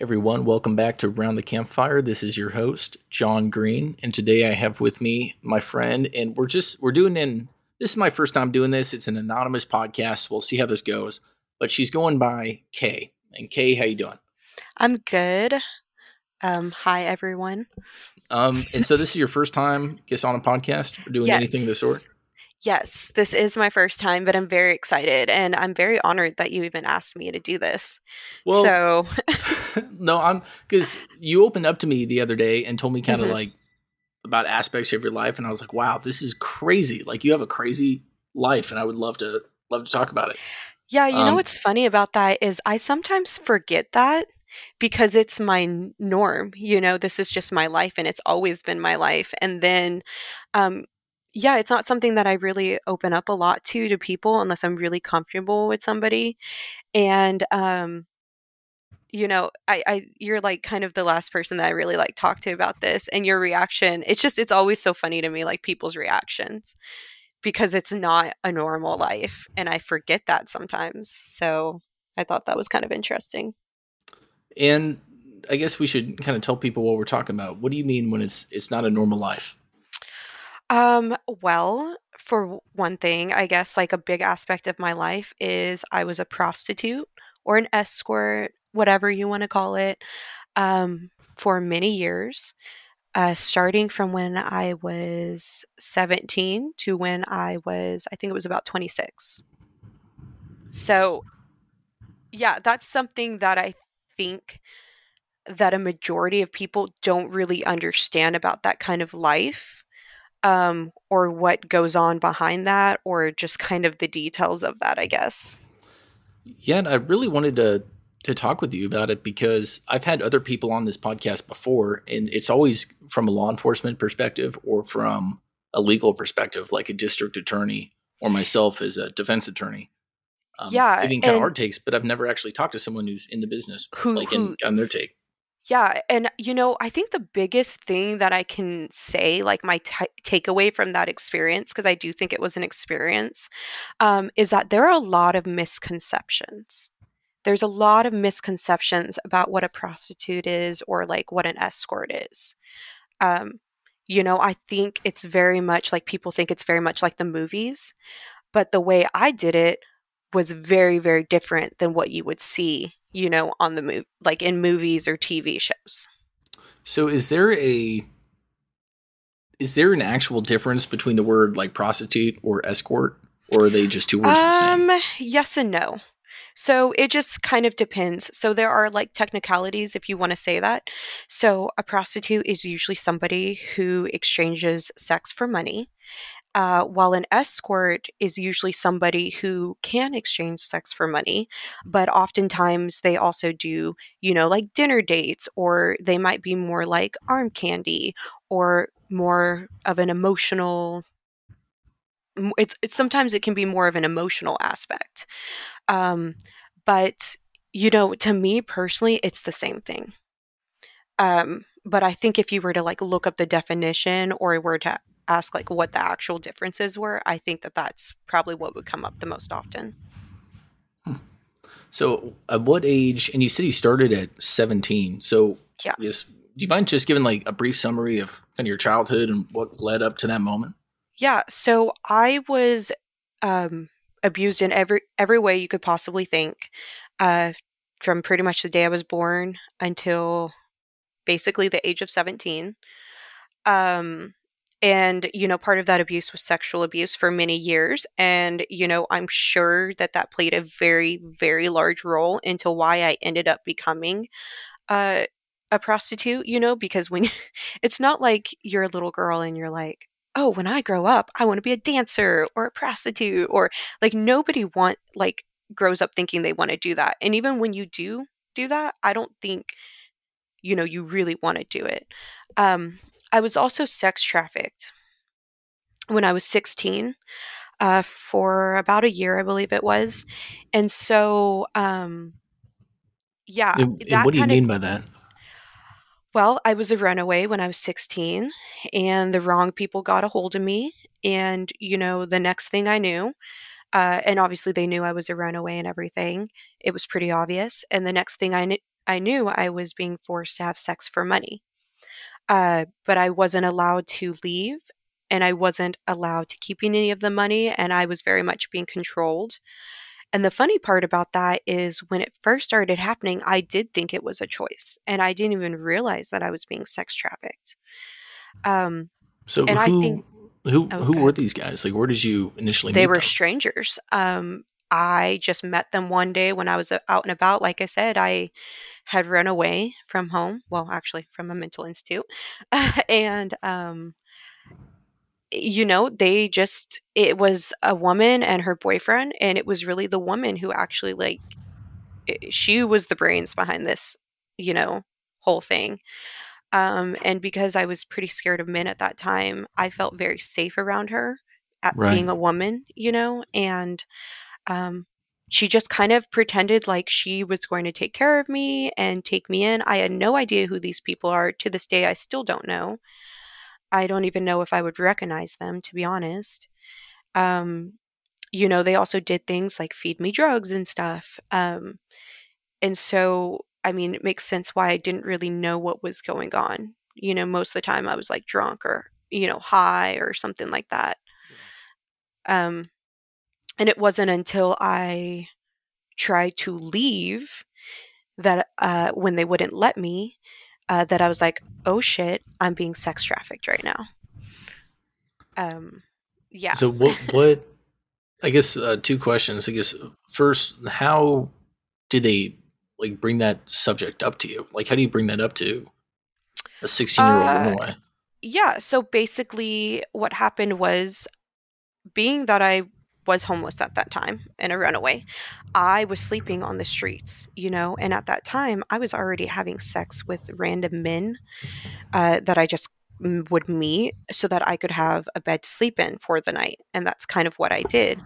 Everyone, welcome back to Round the Campfire. This is your host, John Green, and today I have with me my friend, and we're just we're doing in this is my first time doing this. It's an anonymous podcast. We'll see how this goes. But she's going by Kay. And Kay, how you doing? I'm good. Um, hi everyone. Um, and so this is your first time, guess, on a podcast or doing Yes. anything of the sort? Yes, this is my first time, but I'm very excited and I'm very honored that you even asked me to do this. Well, so, no, I'm because you opened up to me the other day and told me kind of Mhm. like about aspects of your life, and I was like, wow, this is crazy. Like you have a crazy life, and I would love to love to talk about it. yeah, you know Um, what's funny about that is I sometimes forget that because it's my norm. You know, this is just my life and it's always been my life. And then, um, yeah, it's not something that I really open up a lot to to people unless I'm really comfortable with somebody. And um, you know, I, I you're like kind of the last person that I really like talk to about this and your reaction. It's just it's always so funny to me, like people's reactions. Because it's not a normal life and I forget that sometimes. So I thought that was kind of interesting. And I guess we should kind of tell people what we're talking about. What do you mean when it's it's not a normal life? Um, well, for one thing, I guess like a big aspect of my life is I was a prostitute or an escort, whatever you want to call it, um, for many years. uh, starting from when I was 17 to when I was, I think it was about 26. So, yeah, that's something that I think that a majority of people don't really understand about that kind of life um, or what goes on behind that or just kind of the details of that, I guess. Yeah, and I really wanted to to talk with you about it because I've had other people on this podcast before, and it's always from a law enforcement perspective or from a legal perspective, like a district attorney or myself as a defense attorney. Um, Yeah, giving kind of hard takes, but I've never actually talked to someone who's in the business, Who- like who- and on their take. Yeah, and you know, I think the biggest thing that I can say, like my t- takeaway from that experience, because I do think it was an experience, um, is that there are a lot of misconceptions. There's a lot of misconceptions about what a prostitute is or like what an escort is. Um, you know, I think it's very much like people think it's very much like the movies, but the way I did it was very, very different than what you would see, you know, on the move, like in movies or TV shows. So, is there a is there an actual difference between the word like prostitute or escort, or are they just two words for the same? Um, yes and no. So it just kind of depends. So there are like technicalities if you want to say that. So a prostitute is usually somebody who exchanges sex for money. Uh, while an escort is usually somebody who can exchange sex for money, but oftentimes they also do, you know, like dinner dates, or they might be more like arm candy, or more of an emotional. It's, it's sometimes it can be more of an emotional aspect, um, but you know, to me personally, it's the same thing. Um, but I think if you were to like look up the definition or were to ask like what the actual differences were, I think that that's probably what would come up the most often. So, at what age? And you said you started at seventeen. So, Yeah. yes. Do you mind just giving like a brief summary of kind of your childhood and what led up to that moment? Yeah, so I was um, abused in every every way you could possibly think, uh, from pretty much the day I was born until basically the age of seventeen. Um, and you know, part of that abuse was sexual abuse for many years, and you know, I'm sure that that played a very very large role into why I ended up becoming uh, a prostitute. You know, because when it's not like you're a little girl and you're like oh when i grow up i want to be a dancer or a prostitute or like nobody want like grows up thinking they want to do that and even when you do do that i don't think you know you really want to do it um i was also sex trafficked when i was 16 uh for about a year i believe it was and so um yeah And- and that what do you mean by that? Well, I was a runaway when I was 16, and the wrong people got a hold of me. And, you know, the next thing I knew, uh, and obviously they knew I was a runaway and everything, it was pretty obvious. And the next thing I knew, I knew I was being forced to have sex for money. Uh, but I wasn't allowed to leave and I wasn't allowed to keep any of the money and I was very much being controlled. And the funny part about that is when it first started happening, I did think it was a choice and I didn't even realize that I was being sex trafficked. Um, so and who, I think who oh, who were these guys? Like, where did you initially? They were them? strangers. Um, I just met them one day when I was uh, out and about. Like I said, I had run away from home. Well, actually, from a mental institute, and um, you know, they just it was a woman and her boyfriend, and it was really the woman who actually like she was the brains behind this, you know, whole thing. Um, and because I was pretty scared of men at that time, I felt very safe around her at right. being a woman, you know, and um, she just kind of pretended like she was going to take care of me and take me in. I had no idea who these people are. To this day, I still don't know. I don't even know if I would recognize them, to be honest. Um, you know, they also did things like feed me drugs and stuff. Um, and so I mean, it makes sense why I didn't really know what was going on. You know, most of the time I was like drunk or, you know, high or something like that. Um, and it wasn't until I tried to leave that uh, when they wouldn't let me, uh, that I was like, oh shit, I'm being sex trafficked right now. Um, yeah. So what? What? I guess uh, two questions. I guess first, how did they like bring that subject up to you? Like, how do you bring that up to a 16 year old boy? Yeah. So basically, what happened was being that I was homeless at that time and a runaway, I was sleeping on the streets, you know, and at that time, I was already having sex with random men uh, that I just would meet so that I could have a bed to sleep in for the night. And that's kind of what I did.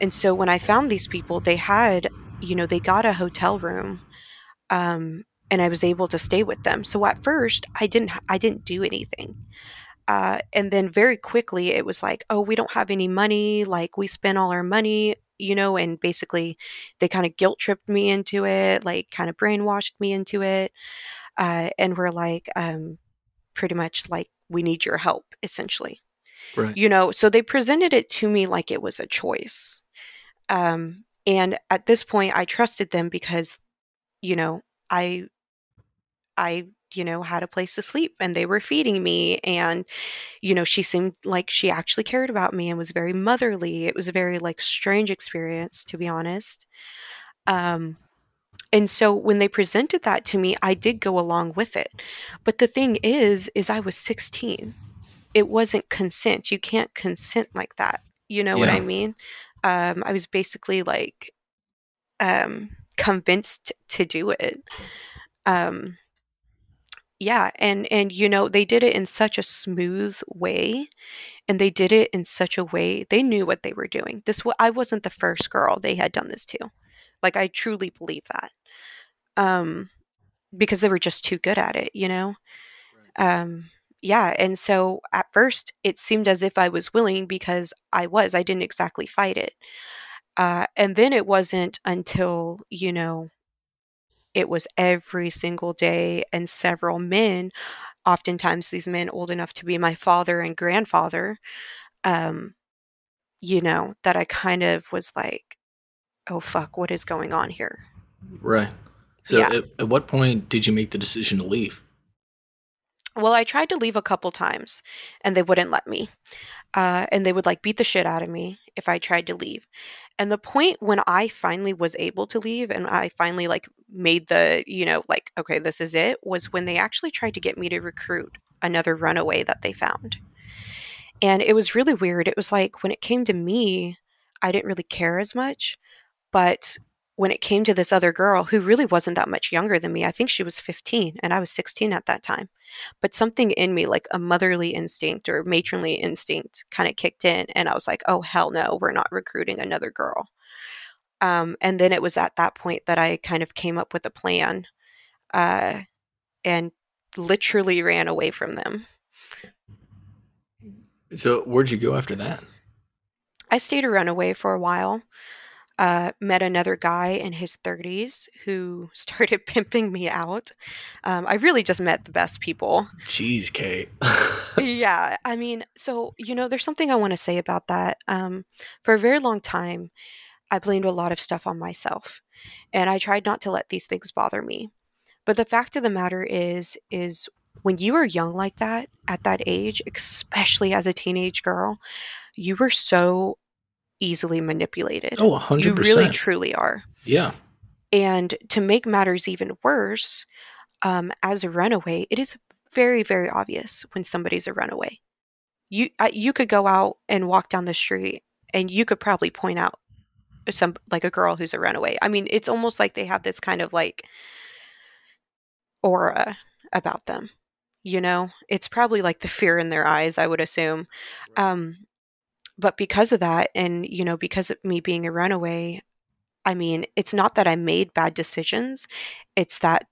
And so when I found these people, they had, you know, they got a hotel room um, and I was able to stay with them. So at first, I didn't I didn't do anything. Uh, and then very quickly, it was like, oh, we don't have any money. Like we spent all our money, you know. And basically, they kind of guilt tripped me into it, like kind of brainwashed me into it, uh, and we're like, um, pretty much like, we need your help, essentially. Right. You know, so they presented it to me like it was a choice. Um, and at this point, I trusted them because you know, I I you know had a place to sleep and they were feeding me and you know she seemed like she actually cared about me and was very motherly. It was a very like strange experience to be honest. Um and so when they presented that to me i did go along with it. But the thing is is i was 16 it wasn't consent. You can't consent like that. You know yeah. what i mean? Um i was basically like um convinced to do it. Um yeah and and you know they did it in such a smooth way and they did it in such a way they knew what they were doing. This i wasn't the first girl they had done this to. Like i truly believe that um because they were just too good at it you know? Right. um yeah and so at first it seemed as if i was willing because i was i didn't exactly fight it uh, and then it wasn't until, you know, it was every single day and several men, oftentimes these men old enough to be my father and grandfather, um, you know, that I kind of was like, oh, fuck, what is going on here? Right. So yeah. at, at what point did you make the decision to leave? Well, I tried to leave a couple times and they wouldn't let me. Uh, and they would like beat the shit out of me if I tried to leave. And the point when I finally was able to leave and I finally like made the, you know, like, okay, this is it, was when they actually tried to get me to recruit another runaway that they found. And it was really weird. It was like when it came to me, I didn't really care as much. But when it came to this other girl who really wasn't that much younger than me, I think she was 15 and I was 16 at that time. But something in me, like a motherly instinct or matronly instinct, kind of kicked in. And I was like, oh, hell no, we're not recruiting another girl. Um, and then it was at that point that I kind of came up with a plan uh, and literally ran away from them. So, where'd you go after that? I stayed a runaway for a while. Uh, met another guy in his 30s who started pimping me out. Um, I really just met the best people. Jeez, Kate. yeah, I mean, so, you know, there's something I want to say about that. Um, for a very long time, I blamed a lot of stuff on myself, and I tried not to let these things bother me. But the fact of the matter is, is when you are young like that at that age, especially as a teenage girl, you were so easily manipulated. Oh, 100%. You really truly are. Yeah. And to make matters even worse, um, as a runaway, it is very, very obvious when somebody's a runaway. You uh, you could go out and walk down the street, and you could probably point out some like a girl who's a runaway. I mean, it's almost like they have this kind of like aura about them. You know, it's probably like the fear in their eyes. I would assume. Um, but because of that and you know because of me being a runaway i mean it's not that i made bad decisions it's that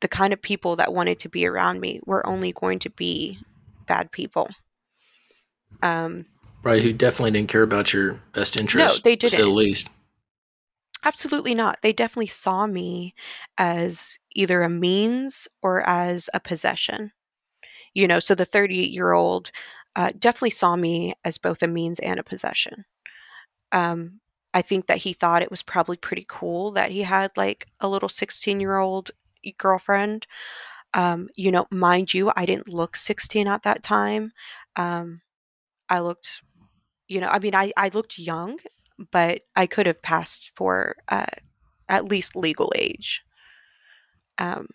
the kind of people that wanted to be around me were only going to be bad people. Um right who definitely didn't care about your best interest no they didn't. at least. Absolutely not. They definitely saw me as either a means or as a possession. You know so the 38 year old uh, definitely saw me as both a means and a possession. Um, I think that he thought it was probably pretty cool that he had like a little 16 year old girlfriend. Um, you know, mind you, I didn't look 16 at that time. Um, I looked, you know, I mean, I, I looked young, but I could have passed for uh, at least legal age. Um,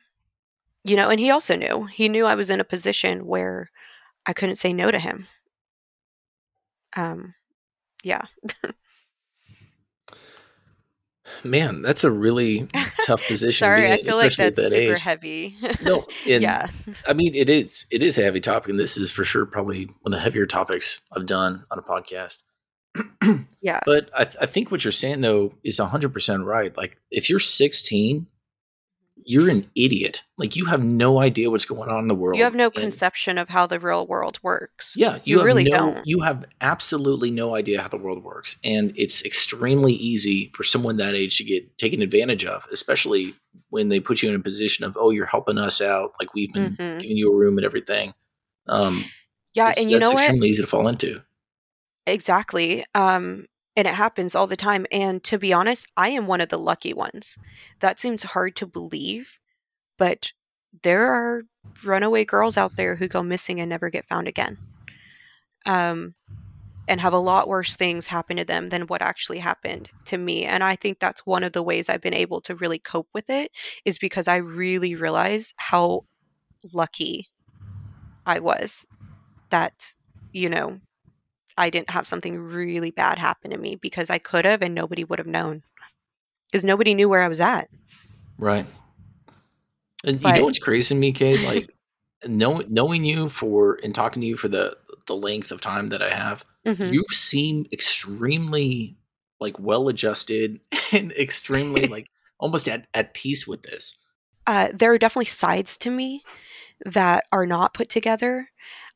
you know, and he also knew. He knew I was in a position where I couldn't say no to him. Um, yeah. Man, that's a really tough position. Sorry, I feel like that's that super age. heavy. No, yeah. I mean it is it is a heavy topic, and this is for sure probably one of the heavier topics I've done on a podcast. yeah. But I, th- I think what you're saying though is 100 percent right. Like if you're 16 you're an idiot. Like you have no idea what's going on in the world. You have no And- conception of how the real world works. Yeah, You have really no, don't. You have absolutely no idea how the world works, and it's extremely easy for someone that age to get taken advantage of, especially when they put you in a position of, "Oh, you're helping us out. Like we've been Mhm. giving you a room and everything." Um, Yeah, and you that's know what? extremely easy to fall into. Exactly. Um, and it happens all the time. And to be honest, I am one of the lucky ones. That seems hard to believe, but there are runaway girls out there who go missing and never get found again. Um, and have a lot worse things happen to them than what actually happened to me. And I think that's one of the ways I've been able to really cope with it is because I really realize how lucky I was that, you know, I didn't have something really bad happen to me because I could have and nobody would have known. Because nobody knew where I was at. Right. And you know what's crazy to me, Kate? Like knowing knowing you for and talking to you for the the length of time that I have, Mhm. you seem extremely like well adjusted and extremely like almost at, at peace with this. uh, there are definitely sides to me that are not put together.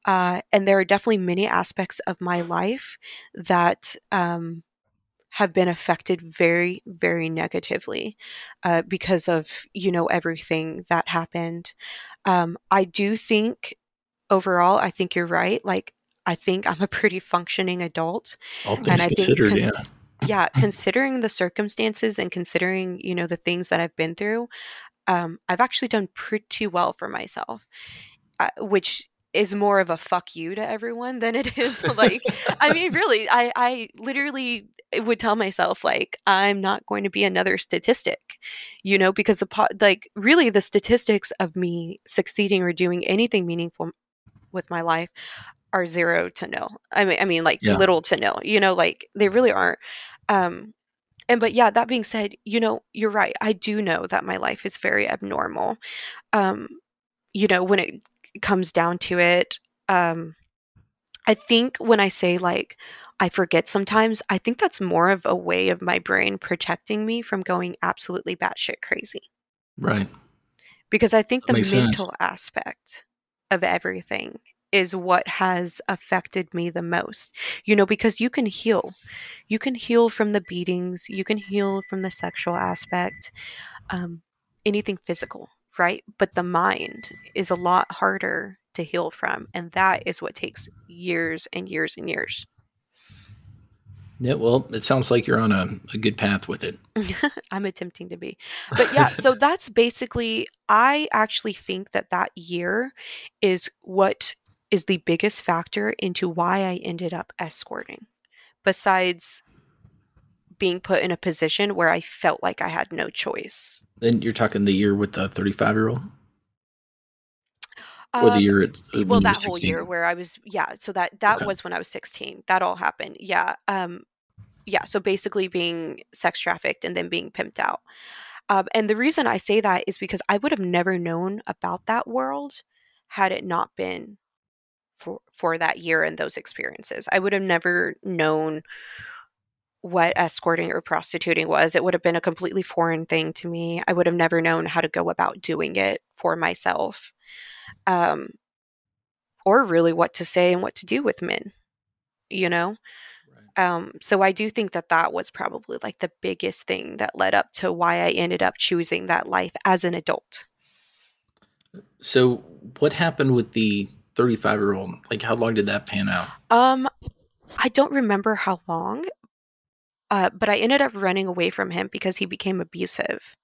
Uh, and there are definitely many aspects of my life that um, have been affected very, very negatively uh, because of, you know, everything that happened. Um, I do think overall, I think you're right. Like, I think I'm a pretty functioning adult. All and things I think considered, yeah. yeah, considering the circumstances and considering you know the things that I've been through, um, I've actually done pretty well for myself, uh, which is more of a fuck you to everyone than it is like I mean really I I literally would tell myself like I'm not going to be another statistic you know because the po- like really the statistics of me succeeding or doing anything meaningful with my life are zero to nil. I mean, I mean, like Yeah. little to nil. You know, like they really aren't. Um, and but yeah, that being said, you know, you're right. I do know that my life is very abnormal. Um, you know, when it comes down to it, um, I think when I say like I forget sometimes, I think that's more of a way of my brain protecting me from going absolutely batshit crazy Right. because I think That the makes sense. mental aspect of everything is what has affected me the most. You know, because you can heal. You can heal from the beatings, you can heal from the sexual aspect, um, anything physical, right? But the mind is a lot harder to heal from. And that is what takes years and years and years. Yeah, well, it sounds like you're on a, a good path with it. I'm attempting to be. But yeah, so that's basically, I actually think that that year is what is the biggest factor into why I ended up escorting, besides being put in a position where I felt like I had no choice. Then you're talking the year with the 35 year old? or the um, year it, uh, well that whole year where i was yeah so that that okay. was when i was 16 that all happened yeah um yeah so basically being sex trafficked and then being pimped out um, and the reason i say that is because i would have never known about that world had it not been for for that year and those experiences i would have never known what escorting or prostituting was it would have been a completely foreign thing to me i would have never known how to go about doing it for myself um, or really what to say and what to do with men, you know? Um, so I do think that that was probably like the biggest thing that led up to why I ended up choosing that life as an adult. So what happened with the 35 year old? Like how long did that pan out? Um, I don't remember how long, uh, but I ended up running away from him because he became abusive.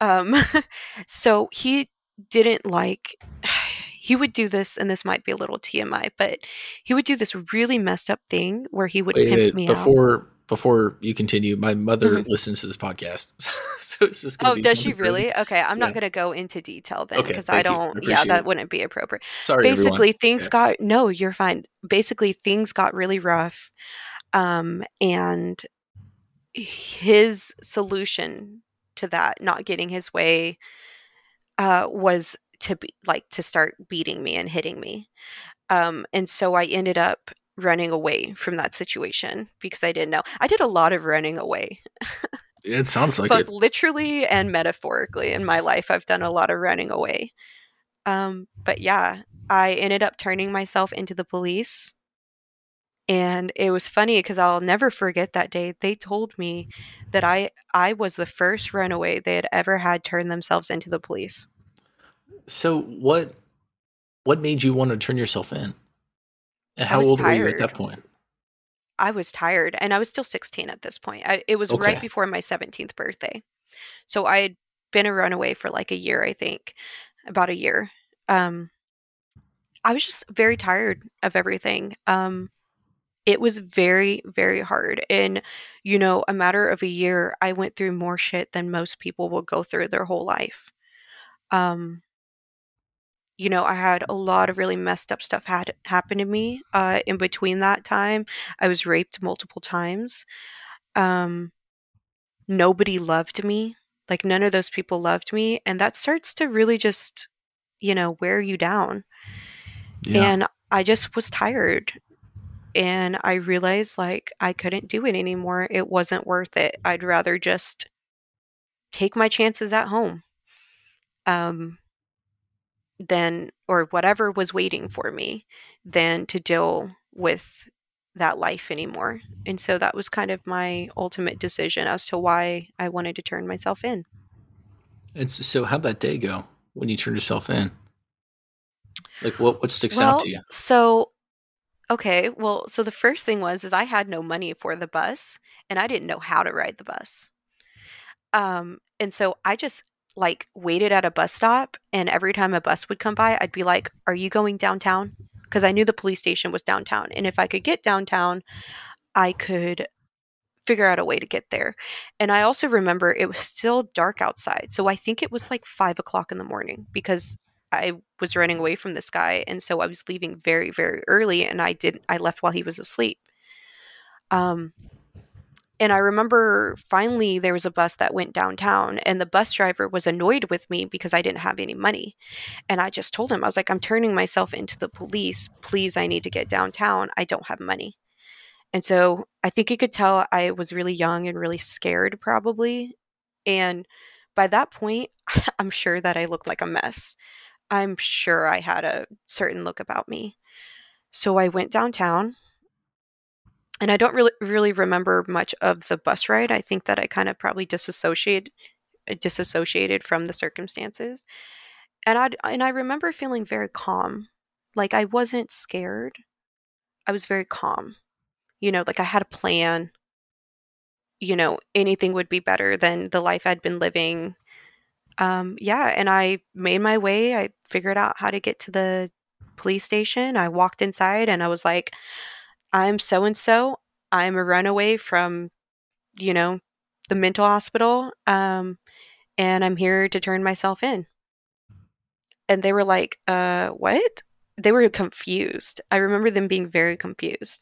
Um, so he didn't like he would do this and this might be a little TMI, but he would do this really messed up thing where he would wait, pimp me before out. before you continue, my mother mm-hmm. listens to this podcast. so is this Oh, does she really? Okay, I'm yeah. not going to go into detail then because okay, I don't I yeah, that it. wouldn't be appropriate. Sorry Basically everyone. things yeah. got no, you're fine. Basically things got really rough. Um and his solution to that not getting his way uh, was to be like to start beating me and hitting me. Um, and so I ended up running away from that situation because I didn't know. I did a lot of running away. it sounds like but it. literally and metaphorically in my life, I've done a lot of running away. Um, but yeah, I ended up turning myself into the police. And it was funny because I'll never forget that day. They told me that I I was the first runaway they had ever had turn themselves into the police. So what what made you want to turn yourself in? And how old tired. were you at that point? I was tired and I was still 16 at this point. I, it was okay. right before my 17th birthday. So I had been a runaway for like a year, I think, about a year. Um, I was just very tired of everything. Um, it was very, very hard. In, you know, a matter of a year, I went through more shit than most people will go through their whole life. Um, you know, I had a lot of really messed up stuff had happened to me. Uh, in between that time, I was raped multiple times. Um, nobody loved me. Like none of those people loved me, and that starts to really just, you know, wear you down. Yeah. And I just was tired, and I realized like I couldn't do it anymore. It wasn't worth it. I'd rather just take my chances at home. Um, than or whatever was waiting for me than to deal with that life anymore. And so that was kind of my ultimate decision as to why I wanted to turn myself in. And so how'd that day go when you turned yourself in? Like what what sticks well, out to you? So okay, well, so the first thing was is I had no money for the bus and I didn't know how to ride the bus. Um and so I just like waited at a bus stop and every time a bus would come by I'd be like, "Are you going downtown?" because I knew the police station was downtown and if I could get downtown, I could figure out a way to get there. And I also remember it was still dark outside. So I think it was like five o'clock in the morning because I was running away from this guy. And so I was leaving very, very early and I did I left while he was asleep. Um and I remember finally there was a bus that went downtown, and the bus driver was annoyed with me because I didn't have any money. And I just told him, I was like, I'm turning myself into the police. Please, I need to get downtown. I don't have money. And so I think he could tell I was really young and really scared, probably. And by that point, I'm sure that I looked like a mess. I'm sure I had a certain look about me. So I went downtown and I don't really really remember much of the bus ride. I think that I kind of probably disassociated uh, disassociated from the circumstances. And I and I remember feeling very calm. Like I wasn't scared. I was very calm. You know, like I had a plan. You know, anything would be better than the life I'd been living. Um, yeah, and I made my way. I figured out how to get to the police station. I walked inside and I was like, I'm so and so. I'm a runaway from, you know, the mental hospital. Um, and I'm here to turn myself in. And they were like, uh, what? They were confused. I remember them being very confused.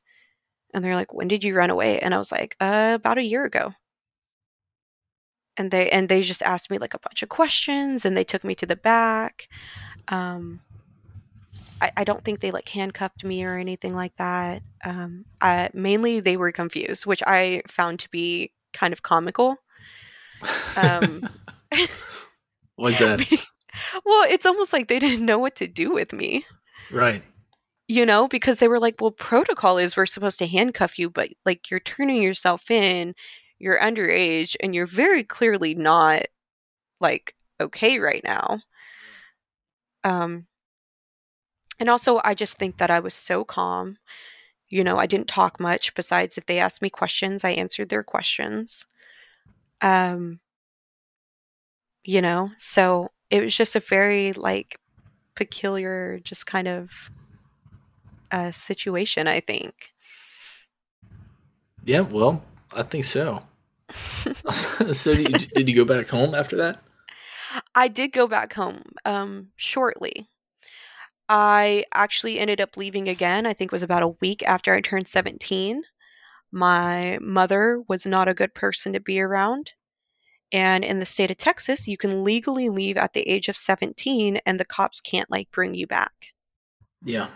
And they're like, when did you run away? And I was like, uh, about a year ago. And they and they just asked me like a bunch of questions and they took me to the back. Um, I, I don't think they like handcuffed me or anything like that. Um, I, mainly they were confused, which I found to be kind of comical. Um, What's that? well, it's almost like they didn't know what to do with me. Right. You know, because they were like, well, protocol is we're supposed to handcuff you, but like you're turning yourself in, you're underage, and you're very clearly not like okay right now. Um, and also, I just think that I was so calm. You know, I didn't talk much besides if they asked me questions, I answered their questions. Um, you know, so it was just a very like peculiar, just kind of uh, situation, I think. Yeah, well, I think so. so did you, did you go back home after that? I did go back home um, shortly. I actually ended up leaving again. I think it was about a week after I turned 17. My mother was not a good person to be around. And in the state of Texas, you can legally leave at the age of 17 and the cops can't like bring you back. Yeah.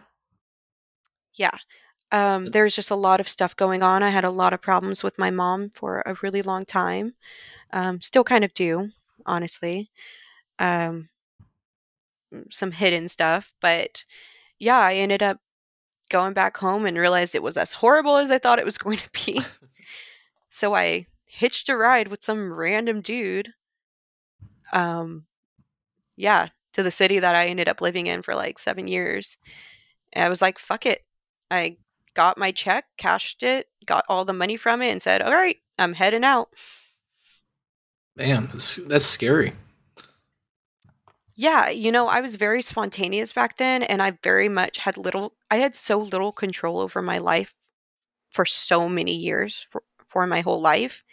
Yeah. Um, there's just a lot of stuff going on. I had a lot of problems with my mom for a really long time. Um, still kind of do, honestly. Um, some hidden stuff, but yeah, I ended up going back home and realized it was as horrible as I thought it was going to be. so I hitched a ride with some random dude. Um, yeah, to the city that I ended up living in for like seven years. And I was like, fuck it. I got my check, cashed it, got all the money from it, and said, all right, I'm heading out. Man, that's, that's scary. Yeah, you know, I was very spontaneous back then, and I very much had little, I had so little control over my life for so many years, for, for my whole life,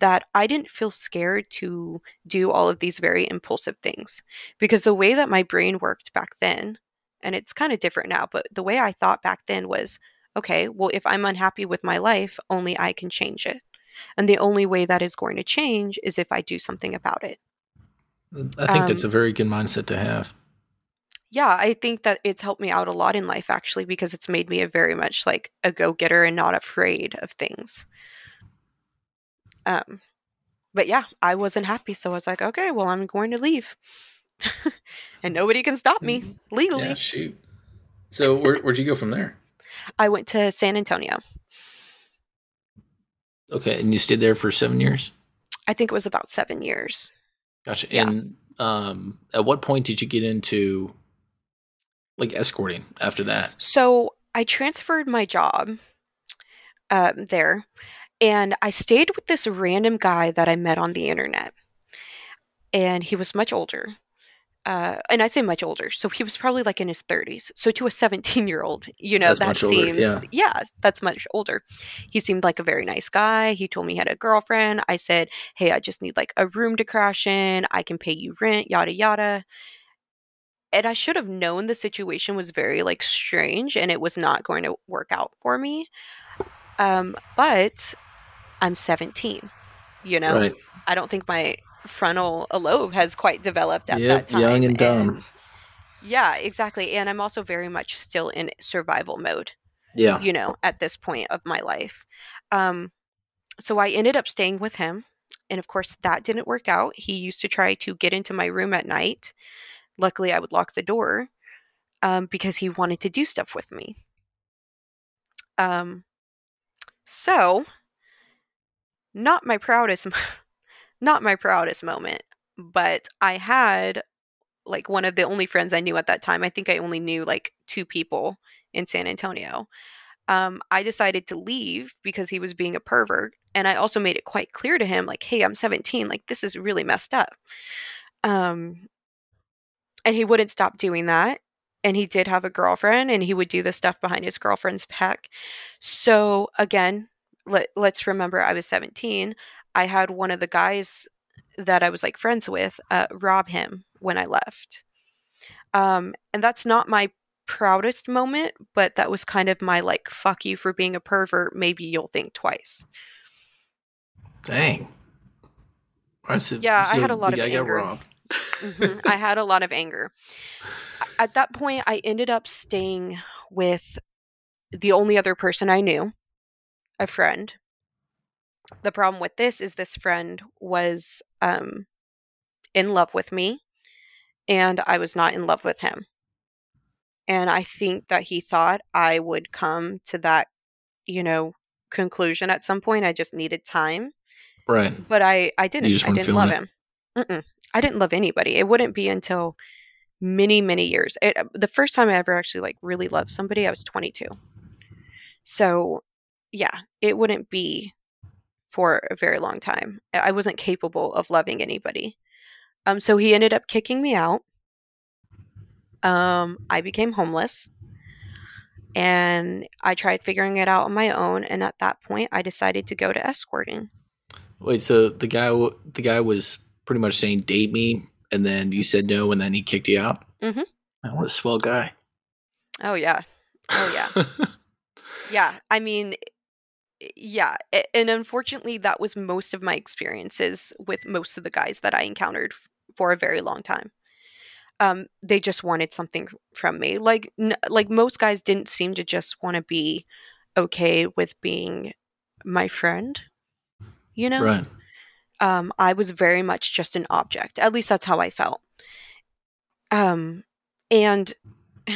that I didn't feel scared to do all of these very impulsive things. Because the way that my brain worked back then, and it's kind of different now, but the way I thought back then was okay, well, if I'm unhappy with my life, only I can change it. And the only way that is going to change is if I do something about it. I think um, that's a very good mindset to have. Yeah, I think that it's helped me out a lot in life actually because it's made me a very much like a go-getter and not afraid of things. Um but yeah, I wasn't happy so I was like, okay, well, I'm going to leave. and nobody can stop me mm-hmm. legally. Yeah, shoot. So where where'd you go from there? I went to San Antonio. Okay, and you stayed there for 7 years? I think it was about 7 years. Gotcha. Yeah. And um, at what point did you get into like escorting after that? So I transferred my job um, there, and I stayed with this random guy that I met on the internet, and he was much older uh, and I say much older, so he was probably like in his 30s. So to a 17 year old, you know, that's that seems, yeah. yeah, that's much older. He seemed like a very nice guy. He told me he had a girlfriend. I said, hey, I just need like a room to crash in. I can pay you rent, yada, yada. And I should have known the situation was very like strange and it was not going to work out for me. Um, but I'm 17, you know? Right. I don't think my frontal lobe has quite developed at yep, that time. Young and dumb. And yeah, exactly. And I'm also very much still in survival mode. Yeah. You know, at this point of my life. Um, so I ended up staying with him. And of course, that didn't work out. He used to try to get into my room at night, luckily, I would lock the door um, because he wanted to do stuff with me. Um, so, not my proudest, not my proudest moment, but I had like one of the only friends I knew at that time. I think I only knew like two people in San Antonio. Um, I decided to leave because he was being a pervert. And I also made it quite clear to him, like, hey, I'm 17. Like, this is really messed up. Um, and he wouldn't stop doing that. And he did have a girlfriend and he would do the stuff behind his girlfriend's back. So, again, let, let's remember I was 17. I had one of the guys that I was like friends with uh, rob him when I left. Um, and that's not my proudest moment, but that was kind of my like, fuck you for being a pervert. Maybe you'll think twice. Dang. So, yeah, so I had a lot of anger. mm-hmm. I had a lot of anger. At that point, I ended up staying with the only other person I knew, a friend. The problem with this is this friend was um, in love with me, and I was not in love with him. And I think that he thought I would come to that, you know, conclusion at some point. I just needed time. Right. But I, I didn't. I didn't love it. him. Mm-mm. I didn't love anybody. It wouldn't be until many, many years. It, the first time I ever actually like really loved somebody, I was 22. So, yeah, it wouldn't be for a very long time. I wasn't capable of loving anybody. Um, so he ended up kicking me out um, I became homeless and I tried figuring it out on my own. And at that point, I decided to go to escorting. Wait, so the guy, the guy was pretty much saying date me, and then you said no, and then he kicked you out. Mm-hmm. What a swell guy! Oh yeah, oh yeah, yeah. I mean, yeah, and unfortunately, that was most of my experiences with most of the guys that I encountered for a very long time um, they just wanted something from me. Like n- like most guys didn't seem to just want to be okay with being my friend. You know, right? Um, I was very much just an object. At least that's how I felt. Um, and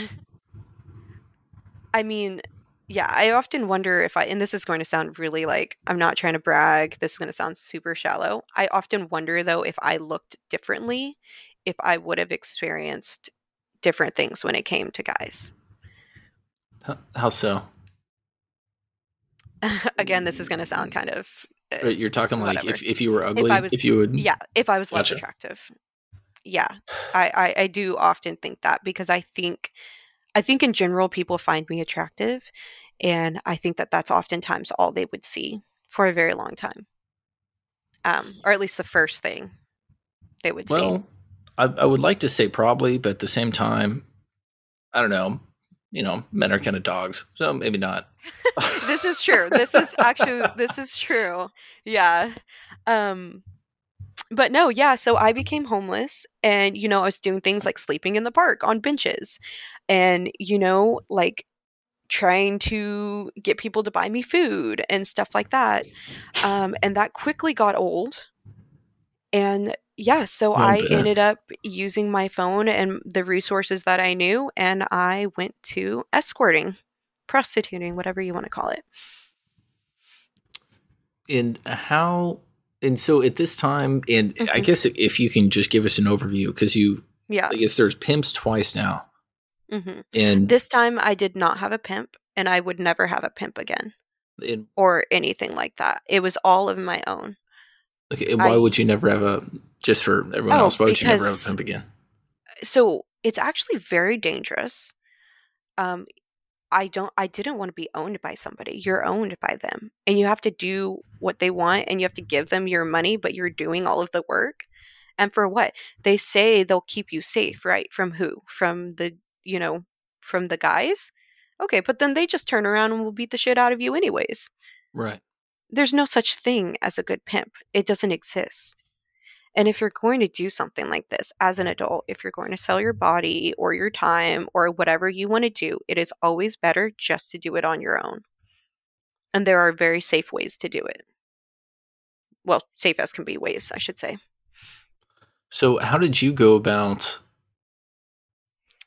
I mean, yeah, I often wonder if I, and this is going to sound really like I'm not trying to brag. This is going to sound super shallow. I often wonder though if I looked differently if I would have experienced different things when it came to guys. How so? Again, this is going to sound kind of. Uh, you're talking like if, if you were ugly, if, was, if you would. Yeah, if I was gotcha. less attractive. Yeah, I, I I do often think that because I think, I think in general people find me attractive, and I think that that's oftentimes all they would see for a very long time. Um, or at least the first thing they would well, see. I, I would like to say probably, but at the same time, I don't know. You know, men are kind of dogs, so maybe not. this is true. This is actually this is true. Yeah. Um but no, yeah, so I became homeless and you know, I was doing things like sleeping in the park on benches and you know, like trying to get people to buy me food and stuff like that. Um and that quickly got old. And yeah, so I ended up using my phone and the resources that I knew, and I went to escorting, prostituting, whatever you want to call it. And how, and so at this time, and mm-hmm. I guess if you can just give us an overview, because you, yeah, I guess there's pimps twice now. Mm-hmm. And this time I did not have a pimp, and I would never have a pimp again, and, or anything like that. It was all of my own. Okay, and why I, would you never have a just for everyone oh, else? Why would you never have a pimp again? So it's actually very dangerous. Um, I don't. I didn't want to be owned by somebody. You're owned by them, and you have to do what they want, and you have to give them your money, but you're doing all of the work. And for what? They say they'll keep you safe, right? From who? From the you know, from the guys. Okay, but then they just turn around and will beat the shit out of you anyways. Right there's no such thing as a good pimp. It doesn't exist. And if you're going to do something like this as an adult, if you're going to sell your body or your time or whatever you want to do, it is always better just to do it on your own. And there are very safe ways to do it. Well, safe as can be ways, I should say. So, how did you go about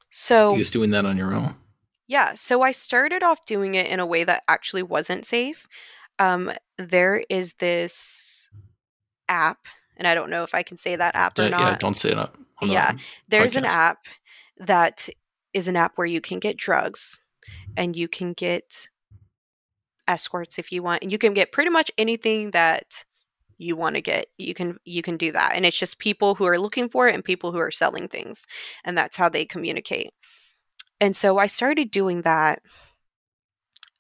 So just doing that on your own? Yeah, so I started off doing it in a way that actually wasn't safe. Um, there is this app, and I don't know if I can say that app or Yeah, not. yeah, don't say the Yeah, There's an app that is an app where you can get drugs and you can get escorts if you want, and you can get pretty much anything that you want to get. You can you can do that, and it's just people who are looking for it and people who are selling things, and that's how they communicate. And so I started doing that,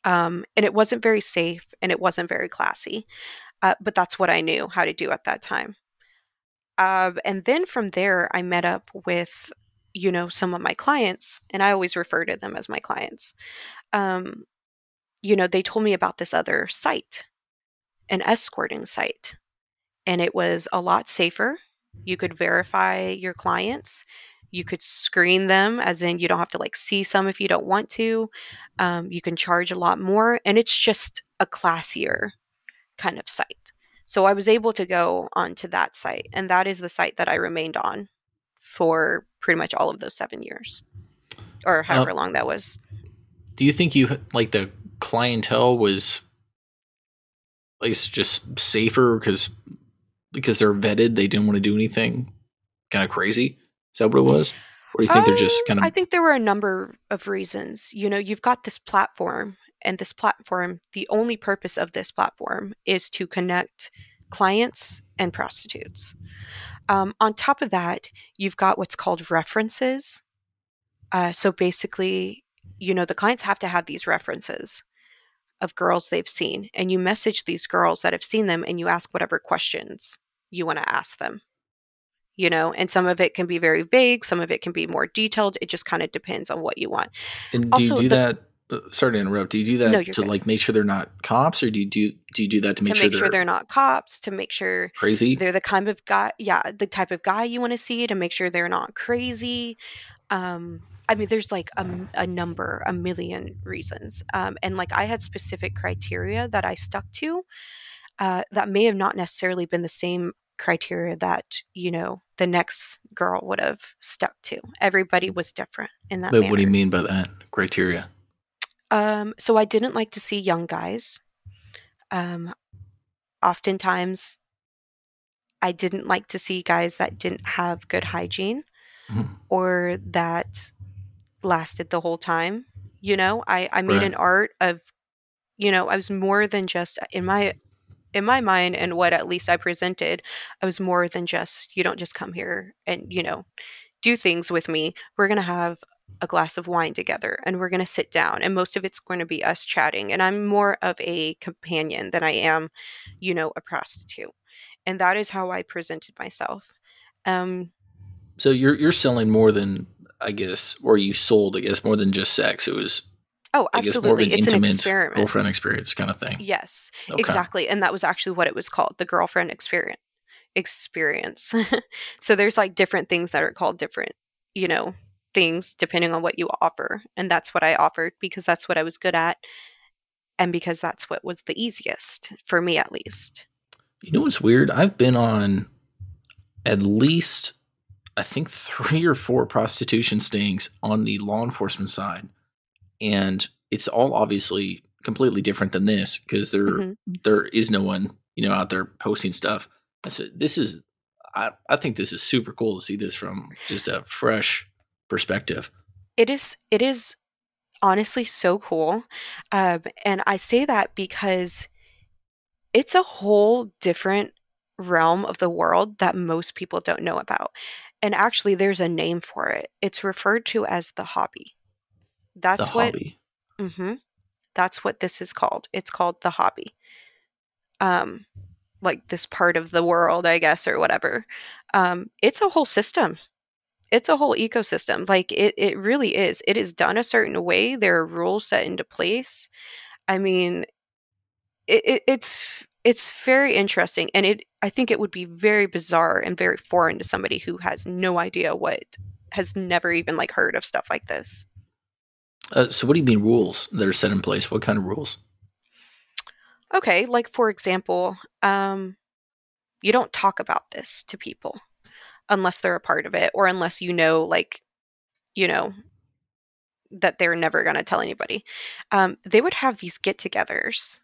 um, and it wasn't very safe and it wasn't very classy, uh, but that's what I knew how to do at that time. Um, and then from there, I met up with, you know, some of my clients, and I always refer to them as my clients. Um, you know, they told me about this other site, an escorting site, and it was a lot safer. You could verify your clients. You could screen them, as in you don't have to like see some if you don't want to. Um, you can charge a lot more, and it's just a classier kind of site. So I was able to go onto that site, and that is the site that I remained on for pretty much all of those seven years, or uh, however long that was. Do you think you like the clientele was like just safer because because they're vetted, they didn't want to do anything kind of crazy? Is that what it was? Or do you think they're just um, kind of? I think there were a number of reasons. You know, you've got this platform, and this platform, the only purpose of this platform is to connect clients and prostitutes. Um, on top of that, you've got what's called references. Uh, so basically, you know, the clients have to have these references of girls they've seen, and you message these girls that have seen them and you ask whatever questions you want to ask them you know and some of it can be very vague some of it can be more detailed it just kind of depends on what you want and do you do the- that sorry to interrupt. Do you do that No, to good. like make sure they're not cops or do you do do you do that to make, to sure, make sure they're they're not cops to make sure crazy? they're the kind of guy yeah the type of guy you want to see to make sure they're not crazy um i mean there's like a number a million reasons um and like i had specific criteria that i stuck to uh that may have not necessarily been the same criteria that you know the next girl would have stuck to everybody was different in that But what do you mean by that criteria? Um, so I didn't like to see young guys. Um, oftentimes, I didn't like to see guys that didn't have good hygiene Mhm. or that lasted the whole time. You know, I, I made Right. an art of, you know, I was more than just in my in my mind and what at least I presented, I was more than just you don't just come here and you know do things with me. We're gonna have a glass of wine together and we're going to sit down and most of it's going to be us chatting and i'm more of a companion than i am you know a prostitute and that is how i presented myself um So you're you're selling more than I guess, or you sold I guess more than just sex. It was oh I guess more of absolutely an it's an intimate experiment girlfriend experience kind of thing. yes Okay. exactly and that was actually what it was called the girlfriend experience experience so there's like different things that are called different you know things depending on what you offer and that's what i offered because that's what i was good at and because that's what was the easiest for me at least You know what's weird? I've been on at least I think three or four prostitution stings on the law enforcement side. And it's all obviously completely different than this because there Mhm. there is no one, you know, out there posting stuff. I said this is I, I think this is super cool to see this from just a fresh perspective. it is it is honestly so cool. Um, and i say that because it's a whole different realm of the world that most people don't know about. And actually there's a name for it. It's referred to as the hobby. That's the what hobby. hmm that's what this is called. It's called the hobby. Um like this part of the world i guess or whatever. Um it's a whole system it's a whole ecosystem like it, it really is it is done a certain way there are rules set into place i mean it, it, it's it's very interesting and it i think it would be very bizarre and very foreign to somebody who has no idea what has never even like heard of stuff like this Uh, so what do you mean rules that are set in place? What kind of rules? okay like for example um you don't talk about this to people unless they're a part of it or unless you know like you know that they're never going to tell anybody. Um, they would have these get togethers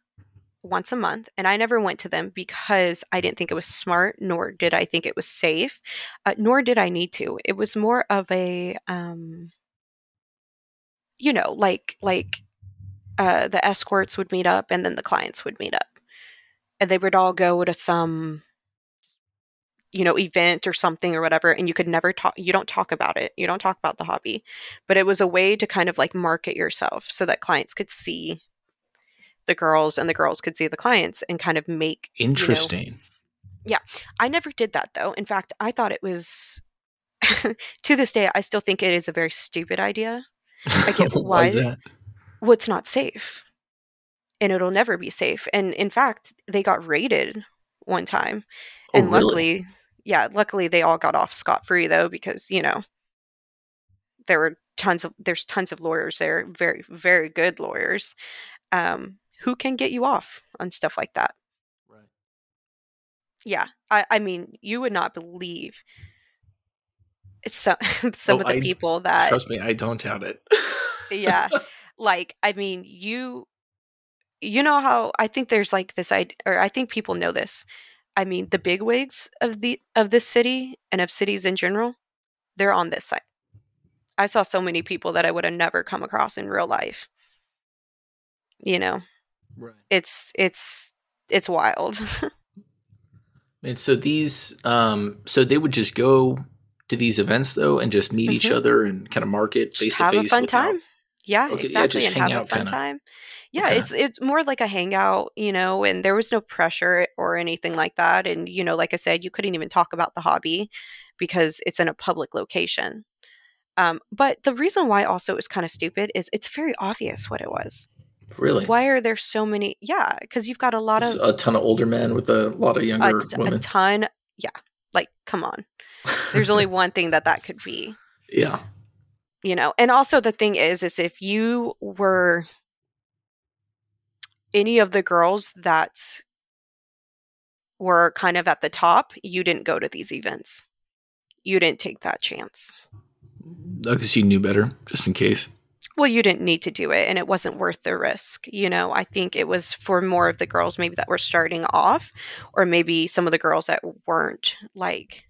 once a month, and I never went to them because I didn't think it was smart, nor did I think it was safe, uh, nor did I need to. It was more of a, um, you know, like like uh, the escorts would meet up, and then the clients would meet up, and they would all go to some you know event or something or whatever and you could never talk you don't talk about it you don't talk about the hobby but it was a way to kind of like market yourself so that clients could see the girls and the girls could see the clients and kind of make interesting you know, yeah i never did that though. In fact i thought it was to this day i still think it is a very stupid idea. I get why, that? well it's not safe and it'll never be safe and in fact they got raided one time oh, and really? luckily yeah, luckily they all got off scot free though because you know there were tons of there's tons of lawyers there, very very good lawyers, um, who can get you off on stuff like that. Right. Yeah, I I mean you would not believe some some Oh, of the I- people that Trust me, I don't doubt it. yeah like i mean you you know how i think there's like this idea or i think people know this i mean the big wigs of the of this city and of cities in general they're on this side i saw so many people that i would have never come across in real life you know right. it's it's it's wild And so these, um, so they would just go to these events though, and just meet each Mhm. other and kind of market face to face. have a fun without- time yeah Okay, yeah, exactly just and hang have a fun kinda. time yeah Okay. it's it's more like a hangout you know and there was no pressure or anything like that and you know like i said you couldn't even talk about the hobby because it's in a public location. Um, but the reason why also it was kind of stupid is it's very obvious what it was. Really, why are there so many yeah because you've got a lot It's of a ton of older men with a lot of younger t- a women. A ton yeah like come on. There's only one thing that that could be. Yeah, you know and also the thing is is if you were any of the girls that were kind of at the top you didn't go to these events you didn't take that chance because you knew better, just in case. well you didn't need to do it and it wasn't worth the risk you know i think it was for more of the girls maybe that were starting off or maybe some of the girls that weren't like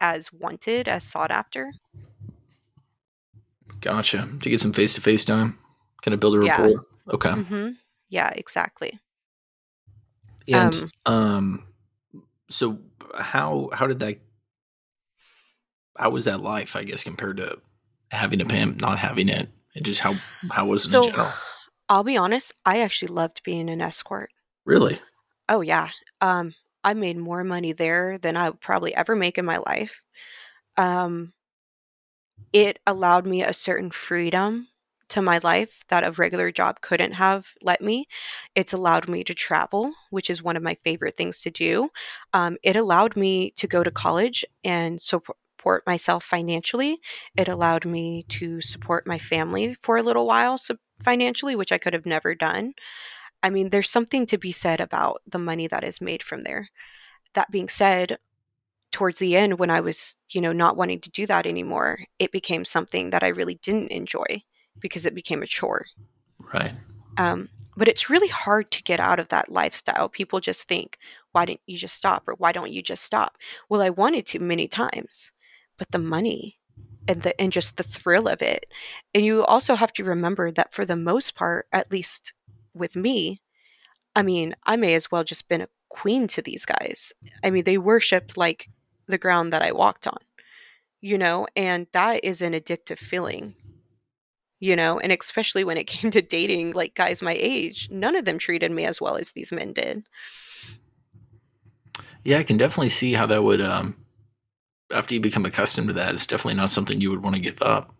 as wanted as sought after Gotcha. To get some face to face time, kind of build a Yeah. rapport. Okay. hmm yeah exactly And Um, um, so how how did that? How was that life? I guess compared to having a pimp, not having it, and just how how was it in general? i'll be honest i actually loved being an escort Really? Oh yeah. Um I made more money there than I would probably ever make in my life. Um it allowed me a certain freedom to my life that a regular job couldn't have let me. It's allowed me to travel, which is one of my favorite things to do. Um, it allowed me to go to college and support myself financially. It allowed me to support my family for a little while so financially, which I could have never done. I mean, there's something to be said about the money that is made from there. That being said, towards the end, when I was, you know, not wanting to do that anymore, it became something that I really didn't enjoy because it became a chore. Right. Um, but it's really hard to get out of that lifestyle. People just think, why didn't you just stop? Or why don't you just stop? Well, I wanted to many times, but the money and the and just the thrill of it. And you also have to remember that for the most part, at least with me, I mean, I may as well just been a queen to these guys. I mean, they worshipped like the ground that I walked on, you know, and that is an addictive feeling you know and especially when it came to dating like guys my age none of them treated me as well as these men did Yeah, I can definitely see how that would. Um, after you become accustomed to that, it's definitely not something you would want to give up.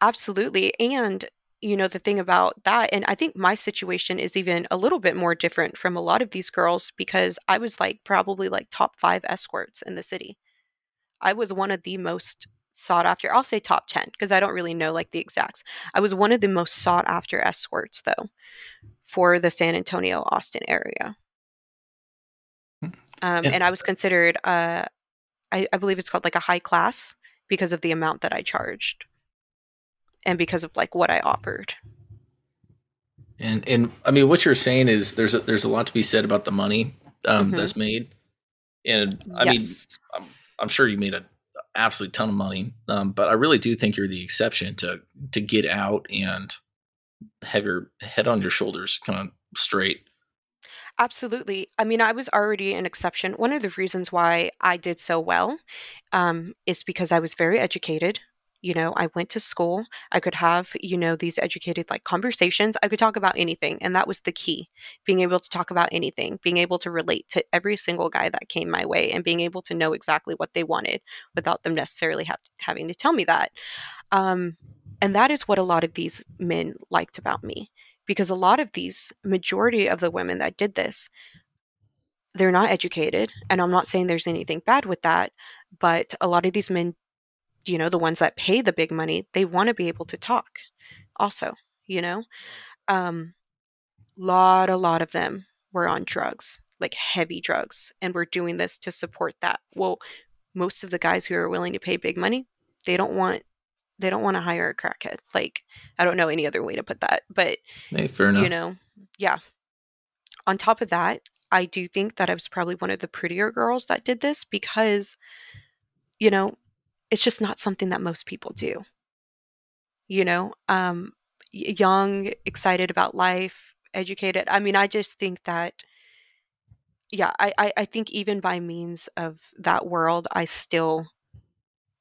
absolutely and you know the thing about that and i think my situation is even a little bit more different from a lot of these girls because i was like probably like top five escorts in the city i was one of the most sought after i'll say top 10 because i don't really know like the exacts i was one of the most sought after escorts though for the san antonio austin area um, Yeah. and i was considered uh, I, I believe it's called like a high class because of the amount that i charged and because of like what I offered. And and I mean, what you're saying is there's a, there's a lot to be said about the money um, mm-hmm. that's made, and I yes. mean, I'm, I'm sure you made a absolute ton of money, um, but I really do think you're the exception to to get out and have your head on your shoulders kind of straight. Absolutely. I mean, I was already an exception. One of the reasons why I did so well um, is because I was very educated you know i went to school i could have you know these educated like conversations i could talk about anything and that was the key being able to talk about anything being able to relate to every single guy that came my way and being able to know exactly what they wanted without them necessarily have, having to tell me that um, and that is what a lot of these men liked about me because a lot of these majority of the women that did this they're not educated and i'm not saying there's anything bad with that but a lot of these men you know the ones that pay the big money they want to be able to talk also you know? Um lot a lot of them were on drugs like heavy drugs and we're doing this to support that. Well most of the guys who are willing to pay big money they don't want they don't want to hire a crackhead. Like i don't know any other way to put that but hey, fair enough. you know yeah. On top of that i do think that i was probably one of the prettier girls that did this because you know it's just not something that most people do. You know, um, young, excited about life, educated. I mean, I just think that, yeah, I, I, I think even by means of that world, I still,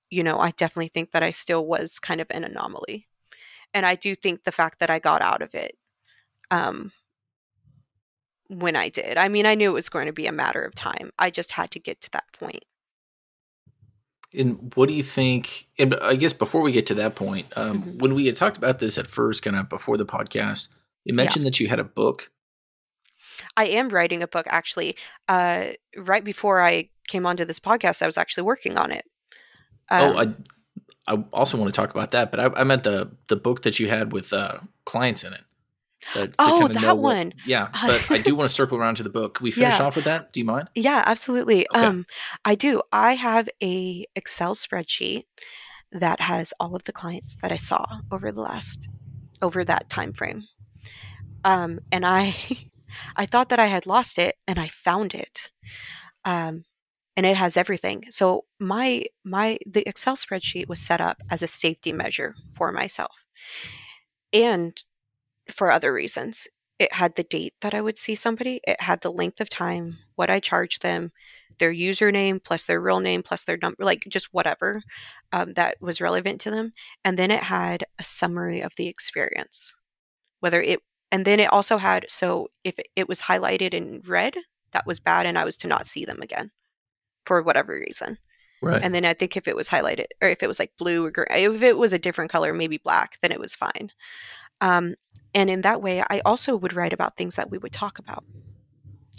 you know, I definitely think that I still was kind of an anomaly. And I do think the fact that I got out of it um, when I did. I mean, I knew it was going to be a matter of time. I just had to get to that point. And what do you think? And I guess before we get to that point, um, mm-hmm. when we had talked about this at first, kind of before the podcast, you mentioned yeah. that you had a book. I am writing a book actually. Uh, right before I came onto this podcast, I was actually working on it. Um, oh, I, I also want to talk about that, but I, I meant the the book that you had with uh, clients in it. Uh, oh, that one. What, yeah, but I do want to circle around to the book. Can we finish yeah. off with that? Do you mind? Yeah, absolutely. Okay. Um, I do. I have a Excel spreadsheet that has all of the clients that I saw over the last over that time frame. Um, and I I thought that I had lost it, and I found it. Um, and it has everything. So my my the Excel spreadsheet was set up as a safety measure for myself. And for other reasons. It had the date that I would see somebody, it had the length of time, what I charged them, their username plus their real name plus their number, like just whatever um, that was relevant to them. And then it had a summary of the experience, whether it, and then it also had, so if it was highlighted in red, that was bad and I was to not see them again for whatever reason. Right. And then I think if it was highlighted or if it was like blue or green, if it was a different color, maybe black, then it was fine. Um, and in that way, I also would write about things that we would talk about.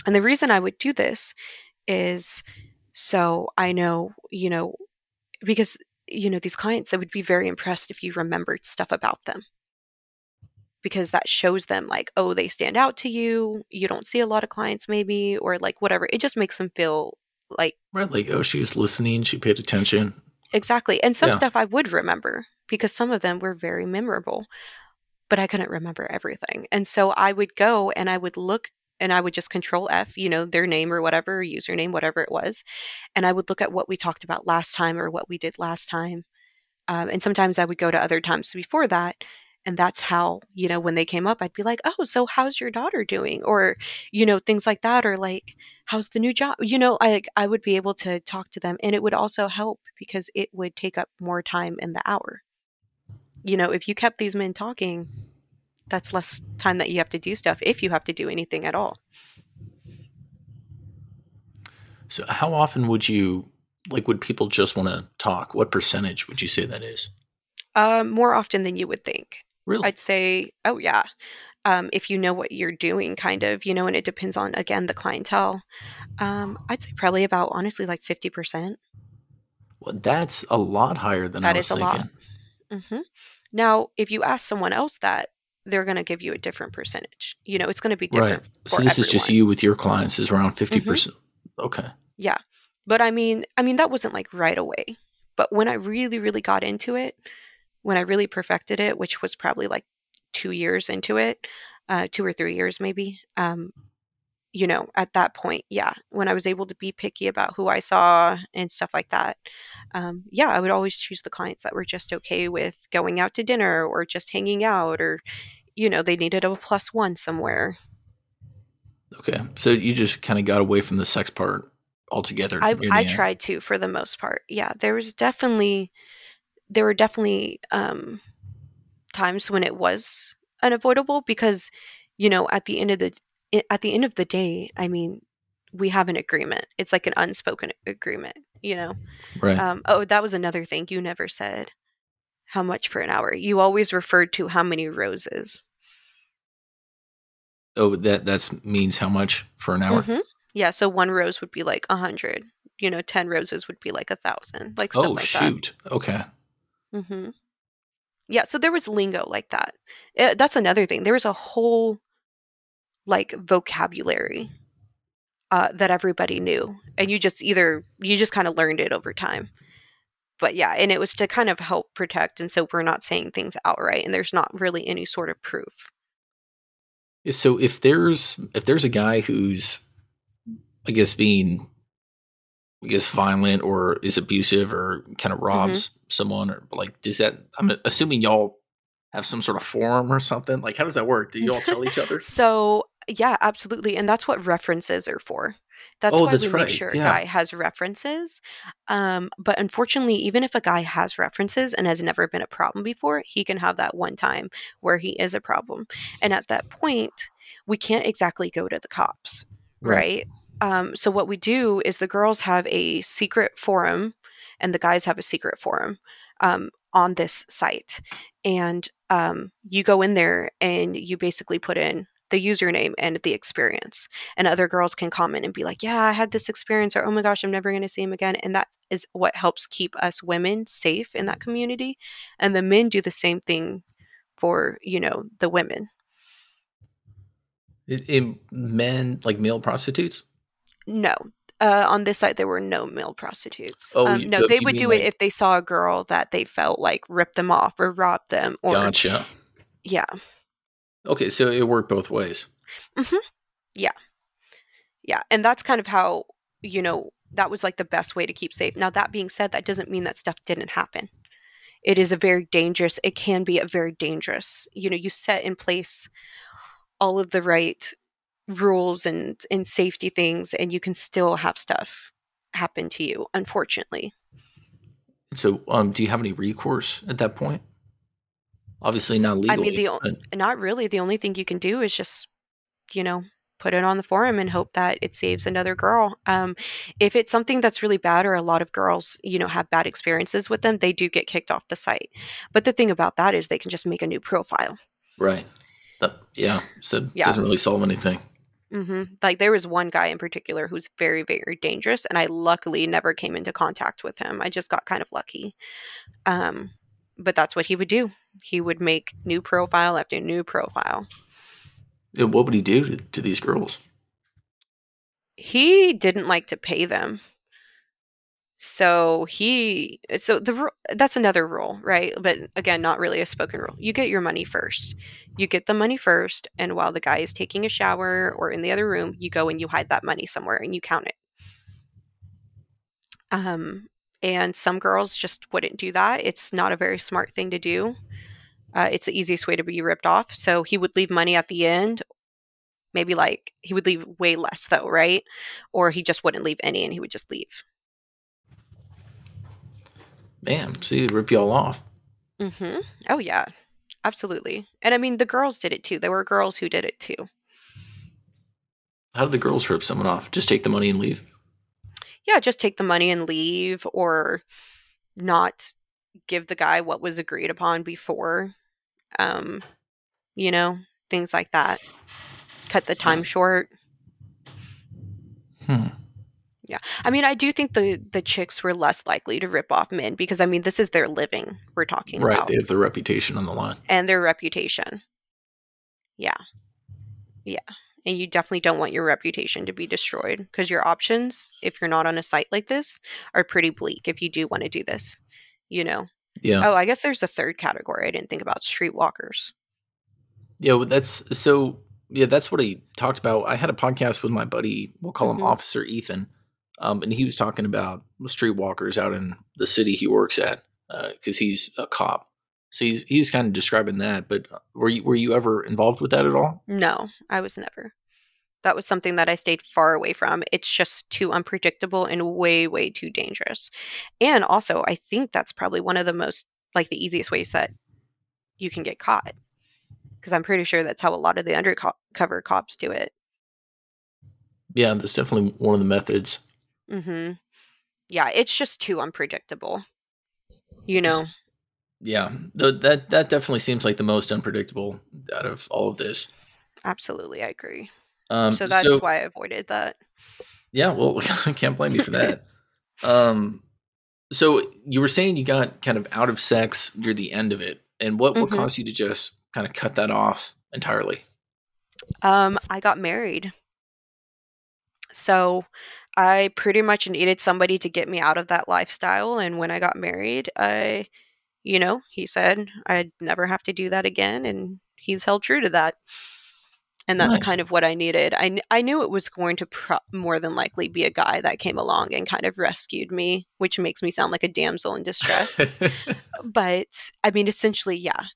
And the reason I would do this is so I know, you know, because, you know, these clients, they would be very impressed if you remembered stuff about them. Because that shows them, like, oh, they stand out to you. You don't see a lot of clients, maybe, or like whatever. It just makes them feel like. Right. Like, oh, she was listening. She paid attention. Exactly. And some yeah. stuff I would remember because some of them were very memorable but I couldn't remember everything. And so I would go and I would look and I would just control F, you know, their name or whatever, username, whatever it was. And I would look at what we talked about last time or what we did last time. Um, and sometimes I would go to other times before that. And that's how, you know, when they came up, I'd be like, oh, so how's your daughter doing? Or, you know, things like that. Or like, how's the new job? You know, I, I would be able to talk to them. And it would also help because it would take up more time in the hour you know, if you kept these men talking, that's less time that you have to do stuff if you have to do anything at all. So, how often would you like? Would people just want to talk? What percentage would you say that is? Um, more often than you would think. Really? I'd say, oh yeah. Um, if you know what you're doing, kind of, you know, and it depends on again the clientele. Um, I'd say probably about honestly like fifty percent. Well, that's a lot higher than that I was is a thinking. lot. Mm-hmm. Now, if you ask someone else that, they're going to give you a different percentage. You know, it's going to be different. Right. So this everyone. is just you with your clients is around 50%. Mm-hmm. Okay. Yeah. But I mean, I mean that wasn't like right away. But when I really really got into it, when I really perfected it, which was probably like two years into it, uh, two or three years maybe. Um, you know, at that point, yeah, when I was able to be picky about who I saw and stuff like that, um, yeah, I would always choose the clients that were just okay with going out to dinner or just hanging out or, you know, they needed a plus one somewhere. Okay. So you just kind of got away from the sex part altogether. I, I tried to for the most part. Yeah, there was definitely, there were definitely um, times when it was unavoidable because, you know, at the end of the at the end of the day, I mean, we have an agreement. It's like an unspoken agreement, you know? Right. Um, oh, that was another thing. You never said how much for an hour. You always referred to how many roses. Oh, that that's means how much for an hour? Mm-hmm. Yeah, so one rose would be like a hundred. You know, ten roses would be like a thousand. Like oh like shoot, that. okay. Mm-hmm. Yeah, so there was lingo like that. It, eh, that's another thing. There was a whole like vocabulary uh, that everybody knew and you just either you just kind of learned it over time but yeah and it was to kind of help protect and so we're not saying things outright and there's not really any sort of proof so if there's if there's a guy who's i guess being i guess violent or is abusive or kind of mm-hmm. robs mm-hmm. someone or like does that i'm assuming y'all have some sort of forum or something like how does that work do you all tell each other so yeah, absolutely. And that's what references are for. That's oh, why that's we right. make sure yeah. a guy has references. Um, but unfortunately, even if a guy has references and has never been a problem before, he can have that one time where he is a problem. And at that point, we can't exactly go to the cops, right? right? Um, so what we do is the girls have a secret forum and the guys have a secret forum um, on this site. And um, you go in there and you basically put in the username and the experience. And other girls can comment and be like, yeah, I had this experience, or oh my gosh, I'm never going to see him again. And that is what helps keep us women safe in that community. And the men do the same thing for, you know, the women. In, men, like male prostitutes? No. Uh, on this site, there were no male prostitutes. Oh, um, no, they would do like... it if they saw a girl that they felt like ripped them off or robbed them. Or, gotcha. Yeah. Okay, so it worked both ways. Mm-hmm. Yeah. Yeah. And that's kind of how, you know, that was like the best way to keep safe. Now, that being said, that doesn't mean that stuff didn't happen. It is a very dangerous, it can be a very dangerous, you know, you set in place all of the right rules and, and safety things, and you can still have stuff happen to you, unfortunately. So, um, do you have any recourse at that point? Obviously not legally. I mean, the but... not really. The only thing you can do is just, you know, put it on the forum and hope that it saves another girl. Um, if it's something that's really bad, or a lot of girls, you know, have bad experiences with them, they do get kicked off the site. But the thing about that is they can just make a new profile. Right. That, yeah. So it yeah. doesn't really solve anything. Mm-hmm. Like there was one guy in particular who's very, very dangerous, and I luckily never came into contact with him. I just got kind of lucky. Um, but that's what he would do. He would make new profile after new profile. And what would he do to, to these girls? He didn't like to pay them. So he so the that's another rule, right? But again, not really a spoken rule. You get your money first. You get the money first, and while the guy is taking a shower or in the other room, you go and you hide that money somewhere and you count it. Um, and some girls just wouldn't do that. It's not a very smart thing to do. Uh, it's the easiest way to be ripped off. So he would leave money at the end. Maybe like he would leave way less though, right? Or he just wouldn't leave any and he would just leave. Man, so he'd rip you all off. Mm-hmm. Oh yeah. Absolutely. And I mean the girls did it too. There were girls who did it too. How did the girls rip someone off? Just take the money and leave? Yeah, just take the money and leave or not give the guy what was agreed upon before. Um, you know, things like that. Cut the time short. Hmm. Yeah. I mean, I do think the the chicks were less likely to rip off men because I mean, this is their living we're talking right, about. Right, they have their reputation on the line. And their reputation. Yeah. Yeah and you definitely don't want your reputation to be destroyed because your options if you're not on a site like this are pretty bleak if you do want to do this you know Yeah. Oh, I guess there's a third category I didn't think about streetwalkers. Yeah, well, that's so. Yeah, that's what he talked about. I had a podcast with my buddy. We'll call him Mhm. Officer Ethan, um, and he was talking about streetwalkers out in the city he works at because he's a cop. So he's he was kind of describing that. But uh, were you were you ever involved with that at all? No, I was never. That was something that I stayed far away from. It's just too unpredictable and way, way too dangerous. And also, I think that's probably one of the most, like, the easiest ways that you can get caught. Because I'm pretty sure that's how a lot of the undercover cops do it. Yeah, that's definitely one of the methods. hmm Yeah, it's just too unpredictable. You know? Yeah, th- that that definitely seems like the most unpredictable out of all of this. Absolutely, I agree. Um, so that's so- why I avoided that. Yeah, well, I can't blame you for that. um, so you were saying you got kind of out of sex near the end of it, and what what Mhm. caused you to just kind of cut that off entirely? Um, I got married. So I pretty much needed somebody to get me out of that lifestyle. And when I got married, I, you know, he said I'd never have to do that again. And he's held true to that. And that's Nice. kind of what I needed. I, I knew it was going to pro- more than likely be a guy that came along and kind of rescued me, which makes me sound like a damsel in distress. but I mean, essentially, yeah,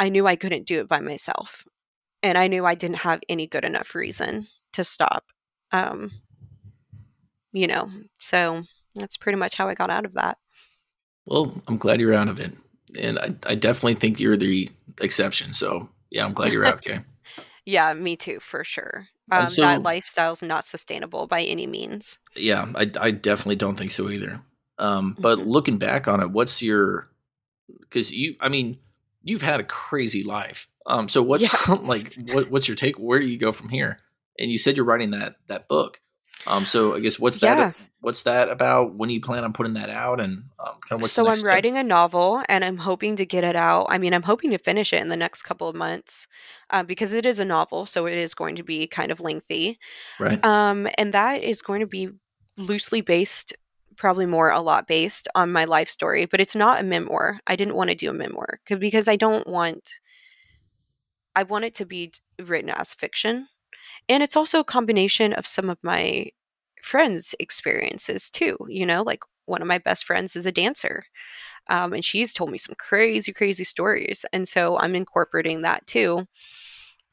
I knew I couldn't do it by myself, and I knew I didn't have any good enough reason to stop. Um, you know, so that's pretty much how I got out of that. well, I'm glad you're out of it, and I I definitely think you're the exception. So yeah, I'm glad you're out. Okay. Yeah, me too, for sure. Um, so- that lifestyle's not sustainable by any means. Yeah, I, I definitely don't think so either. Um, but Mhm. looking back on it, what's your? Because you, I mean, you've had a crazy life. Um, so what's like? What, what's your take? Where do you go from here? And you said you're writing that that book. Um, so I guess what's that? Yeah. What's that about? When do you plan on putting that out? And um, kind of so I'm step? writing a novel, and I'm hoping to get it out. I mean, I'm hoping to finish it in the next couple of months, um, because it is a novel, so it is going to be kind of lengthy. right? Um, and that is going to be loosely based, probably more a lot based on my life story, but it's not a memoir. I didn't want to do a memoir because I don't want, I want it to be written as fiction. And it's also a combination of some of my friends' experiences too. You know, like one of my best friends is a dancer. Um, and she's told me some crazy, crazy stories. And so I'm incorporating that too.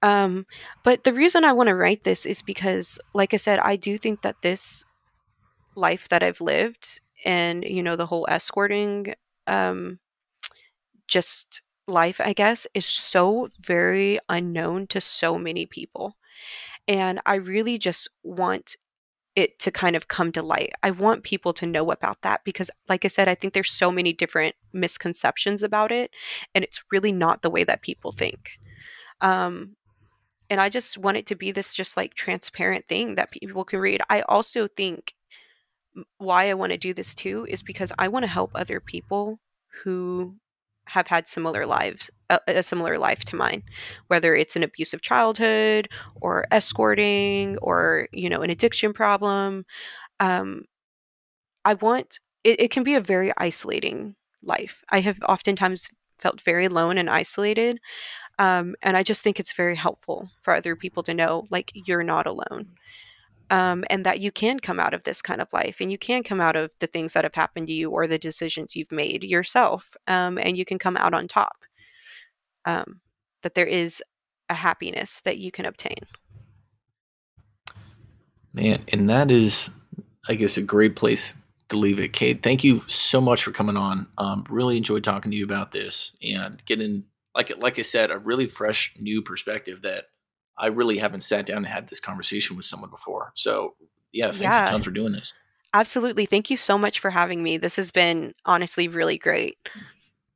Um, but the reason I want to write this is because, like I said, I do think that this life that I've lived and, you know, the whole escorting, um, just life, I guess, is so very unknown to so many people. And I really just want it to kind of come to light. I want people to know about that because, like I said, I think there's so many different misconceptions about it, and it's really not the way that people think. Um, and I just want it to be this just like transparent thing that people can read. I also think why I want to do this too is because I want to help other people who have had similar lives, a, a similar life to mine, whether it's an abusive childhood or escorting or you know an addiction problem. Um, I want it, it can be a very isolating life. I have oftentimes felt very alone and isolated. Um, and I just think it's very helpful for other people to know, like, you're not alone. Um, and that you can come out of this kind of life and you can come out of the things that have happened to you or the decisions you've made yourself. Um, and you can come out on top. Um, that there is a happiness that you can obtain. Man, and that is, I guess, a great place to leave it. Kate, thank you so much for coming on. Um, really enjoyed talking to you about this and getting, like, like I said, a really fresh, new perspective that I really haven't sat down and had this conversation with someone before. So, yeah, thanks Yeah. a ton for doing this. Absolutely. Thank you so much for having me. This has been honestly really great.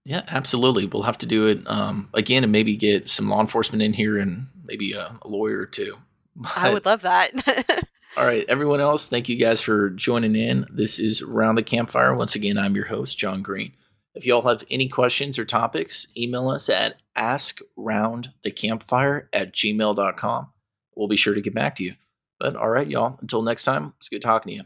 Yeah, absolutely. We'll have to do it um, again and maybe get some law enforcement in here and maybe a, a lawyer or two. I would love that. All right, everyone else, thank you guys for joining in. This is Round the Campfire. Once again, I'm your host, John Green. If y'all have any questions or topics, email us at askroundthecampfire at gmail.com. We'll be sure to get back to you. But all right, y'all, until next time, it's good talking to you.